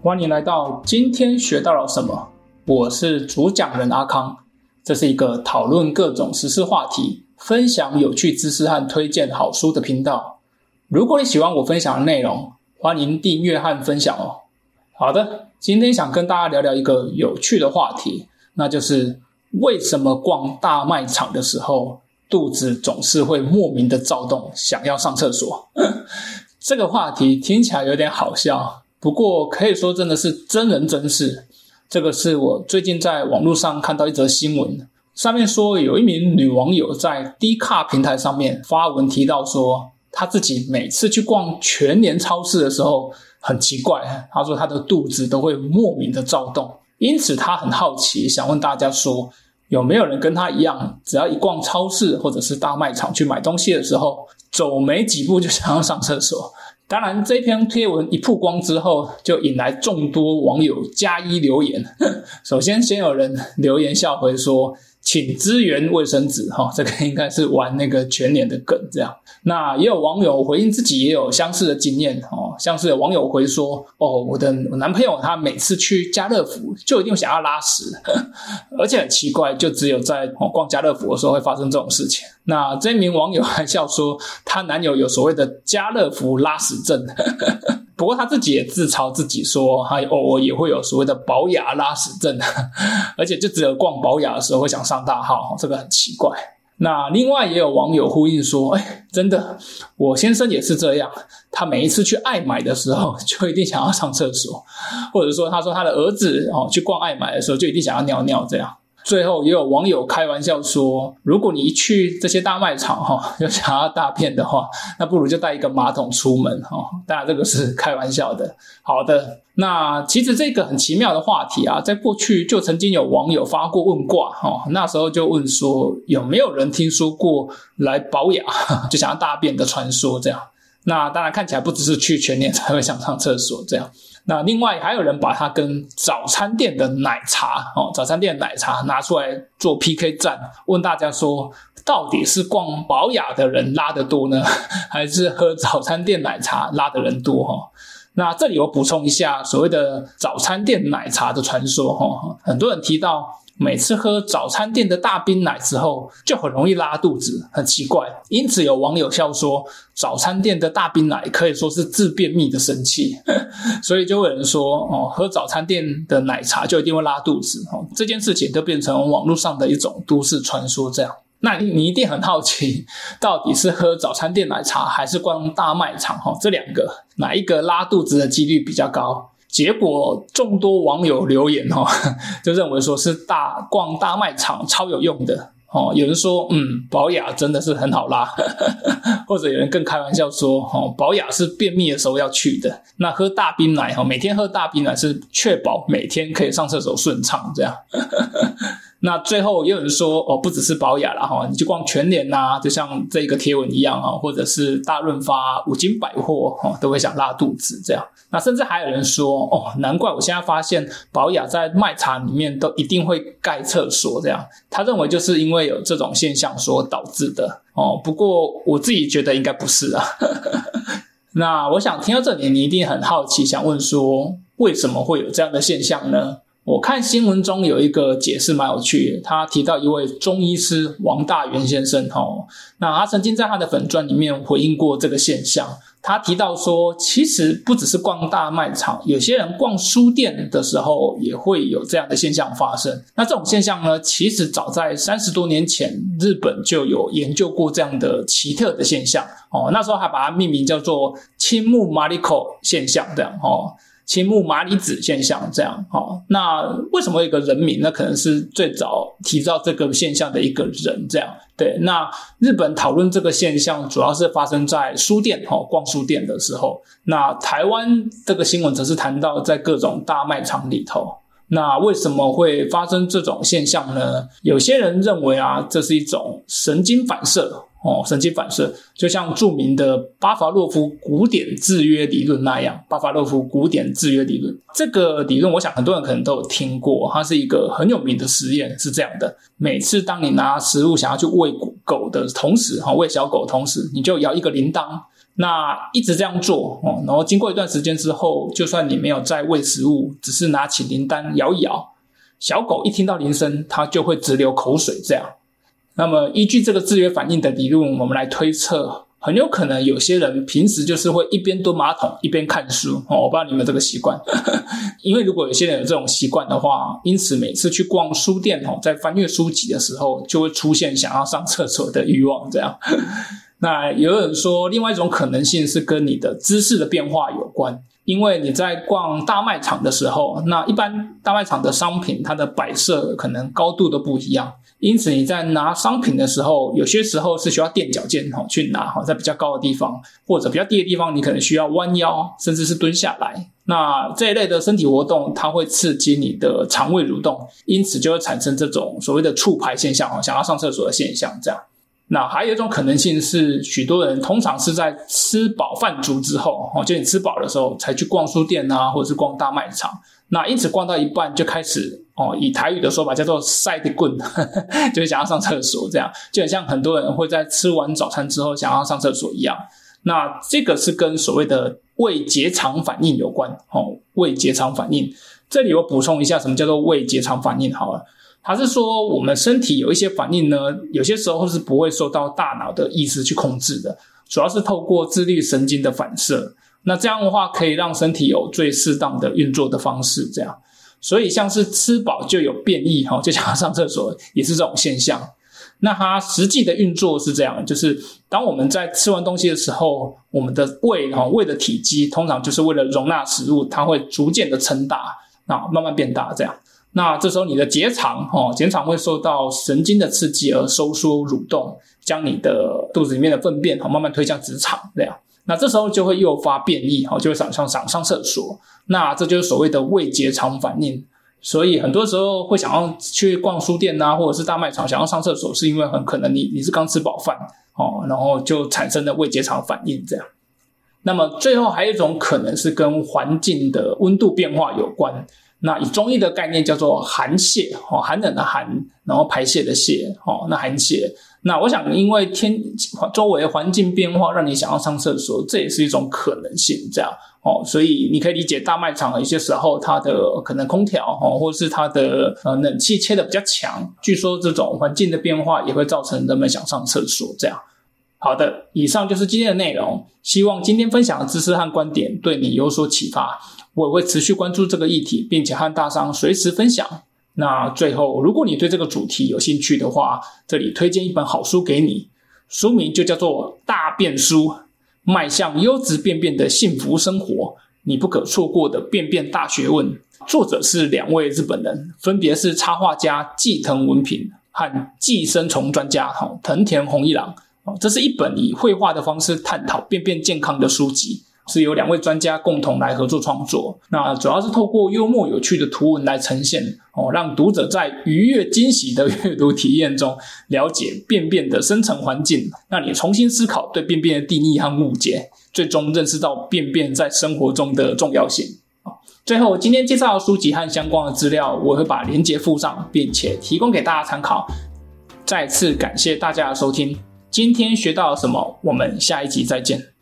欢迎来到今天学到了什么？我是主讲人阿康，这是一个讨论各种时事话题、分享有趣知识和推荐好书的频道。如果你喜欢我分享的内容，欢迎订阅和分享哦。好的，今天想跟大家聊聊一个有趣的话题，那就是为什么逛大卖场的时候，肚子总是会莫名的躁动，想要上厕所。这个话题听起来有点好笑，不过可以说真的是真人真事。这个是我最近在网络上看到一则新闻，上面说有一名女网友在 D 卡平台上面发文提到说，她自己每次去逛全年超市的时候很奇怪，她说她的肚子都会莫名的躁动，因此她很好奇，想问大家说，有没有人跟她一样，只要一逛超市或者是大卖场去买东西的时候，走没几步就想要上厕所？当然，这篇贴文一曝光之后，就引来众多网友加一留言。首先，先有人留言笑回说。请支援卫生纸哈，这个应该是玩那个全脸的梗这样。那也有网友回应自己也有相似的经验哦，像是有网友回说哦，我的男朋友他每次去家乐福就一定想要拉屎，而且很奇怪，就只有在逛家乐福的时候会发生这种事情。那这名网友还笑说，她男友有所谓的家乐福拉屎症。不过她自己也自嘲自己说，他偶尔也会有所谓的保雅拉屎症，而且就只有逛保雅的时候会想上大号，这个很奇怪。那另外也有网友呼应说，哎，真的，我先生也是这样，他每一次去爱买的时候就一定想要上厕所，或者说他说他的儿子哦去逛爱买的时候就一定想要尿尿这样。最后也有网友开玩笑说，如果你一去这些大卖场哈，就想要大便的话，那不如就带一个马桶出门哈。当然这个是开玩笑的。好的，那其实这个很奇妙的话题啊，在过去就曾经有网友发过问卦哈，那时候就问说有没有人听说过来保养 就想要大便的传说这样。那当然看起来不只是去全年才会想上厕所这样。那另外还有人把它跟早餐店的奶茶哦，早餐店奶茶拿出来做 PK 战，问大家说，到底是逛宝雅的人拉得多呢，还是喝早餐店奶茶拉的人多哈？那这里我补充一下，所谓的早餐店奶茶的传说哈，很多人提到。每次喝早餐店的大冰奶之后，就很容易拉肚子，很奇怪。因此有网友笑说，早餐店的大冰奶可以说是治便秘的神器。所以就有人说，哦，喝早餐店的奶茶就一定会拉肚子。哦，这件事情就变成网络上的一种都市传说。这样，那你一定很好奇，到底是喝早餐店奶茶还是逛大卖场？哈，这两个哪一个拉肚子的几率比较高？结果众多网友留言哦，就认为说是大逛大卖场超有用的哦。有人说，嗯，保雅真的是很好拉，或者有人更开玩笑说，哦，保雅是便秘的时候要去的。那喝大冰奶哦，每天喝大冰奶是确保每天可以上厕所顺畅这样。那最后也有人说哦，不只是保雅了哈，你就逛全联呐，就像这个贴文一样啊，或者是大润发、五金百货哈，都会想拉肚子这样。那甚至还有人说哦，难怪我现在发现保雅在卖茶里面都一定会盖厕所这样。他认为就是因为有这种现象所导致的哦。不过我自己觉得应该不是啊。那我想听到这里，你一定很好奇，想问说为什么会有这样的现象呢？我看新闻中有一个解释蛮有趣的，他提到一位中医师王大元先生，哈，那他曾经在他的粉钻里面回应过这个现象。他提到说，其实不只是逛大卖场，有些人逛书店的时候也会有这样的现象发生。那这种现象呢，其实早在三十多年前，日本就有研究过这样的奇特的现象，哦，那时候还把它命名叫做青木马里口现象，这样，哦。青木麻里子现象，这样哦。那为什么一个人名？那可能是最早提到这个现象的一个人，这样对。那日本讨论这个现象，主要是发生在书店哦，逛书店的时候。那台湾这个新闻则是谈到在各种大卖场里头。那为什么会发生这种现象呢？有些人认为啊，这是一种神经反射哦，神经反射，就像著名的巴伐洛夫古典制约理论那样。巴伐洛夫古典制约理论这个理论，我想很多人可能都有听过。它是一个很有名的实验，是这样的：每次当你拿食物想要去喂狗的同时，哈，喂小狗同时，你就摇一个铃铛。那一直这样做哦，然后经过一段时间之后，就算你没有再喂食物，只是拿起铃铛摇一摇，小狗一听到铃声，它就会直流口水，这样。那么，依据这个制约反应的理论，我们来推测，很有可能有些人平时就是会一边蹲马桶一边看书哦。我不知道你们这个习惯，因为如果有些人有这种习惯的话，因此每次去逛书店哦，在翻阅书籍的时候，就会出现想要上厕所的欲望。这样，那有人说，另外一种可能性是跟你的姿势的变化有关。因为你在逛大卖场的时候，那一般大卖场的商品它的摆设可能高度都不一样，因此你在拿商品的时候，有些时候是需要垫脚尖哈去拿哈，在比较高的地方或者比较低的地方，你可能需要弯腰，甚至是蹲下来。那这一类的身体活动，它会刺激你的肠胃蠕动，因此就会产生这种所谓的触排现象哈，想要上厕所的现象这样。那还有一种可能性是，许多人通常是在吃饱饭足之后，哦，就你吃饱的时候才去逛书店啊，或者是逛大卖场。那因此逛到一半就开始，哦，以台语的说法叫做“塞的棍”，就是想要上厕所，这样就很像很多人会在吃完早餐之后想要上厕所一样。那这个是跟所谓的胃结肠反应有关，哦，胃结肠反应。这里我补充一下，什么叫做胃结肠反应？好了。还是说，我们身体有一些反应呢？有些时候是不会受到大脑的意识去控制的，主要是透过自律神经的反射。那这样的话，可以让身体有最适当的运作的方式。这样，所以像是吃饱就有便意哈，就想要上厕所，也是这种现象。那它实际的运作是这样：就是当我们在吃完东西的时候，我们的胃哈胃的体积通常就是为了容纳食物，它会逐渐的撑大，啊，慢慢变大这样。那这时候你的结肠，哦，结肠会受到神经的刺激而收缩蠕动，将你的肚子里面的粪便，哈，慢慢推向直肠，这样。那这时候就会诱发便秘，哈，就会想上想上厕所。那这就是所谓的胃结肠反应。所以很多时候会想要去逛书店呐，或者是大卖场，想要上厕所，是因为很可能你你是刚吃饱饭，哦，然后就产生了胃结肠反应这样。那么最后还有一种可能是跟环境的温度变化有关。那以中医的概念叫做寒泄，哦，寒冷的寒，然后排泄的泄，哦，那寒泄。那我想，因为天周围环境变化，让你想要上厕所，这也是一种可能性，这样，哦，所以你可以理解大卖场有些时候它的可能空调，哦，或者是它的呃冷气切的比较强，据说这种环境的变化也会造成人们想上厕所，这样。好的，以上就是今天的内容，希望今天分享的知识和观点对你有所启发。我也会持续关注这个议题，并且和大商随时分享。那最后，如果你对这个主题有兴趣的话，这里推荐一本好书给你，书名就叫做《大便书：迈向优质便便的幸福生活，你不可错过的便便大学问》。作者是两位日本人，分别是插画家纪藤文平和寄生虫专家藤田弘一郎。这是一本以绘画的方式探讨便便健康的书籍。是由两位专家共同来合作创作，那主要是透过幽默有趣的图文来呈现哦，让读者在愉悦惊喜的阅读体验中了解便便的深层环境，让你重新思考对便便的定义和误解，最终认识到便便在生活中的重要性最后，今天介绍的书籍和相关的资料，我会把链接附上，并且提供给大家参考。再次感谢大家的收听，今天学到什么？我们下一集再见。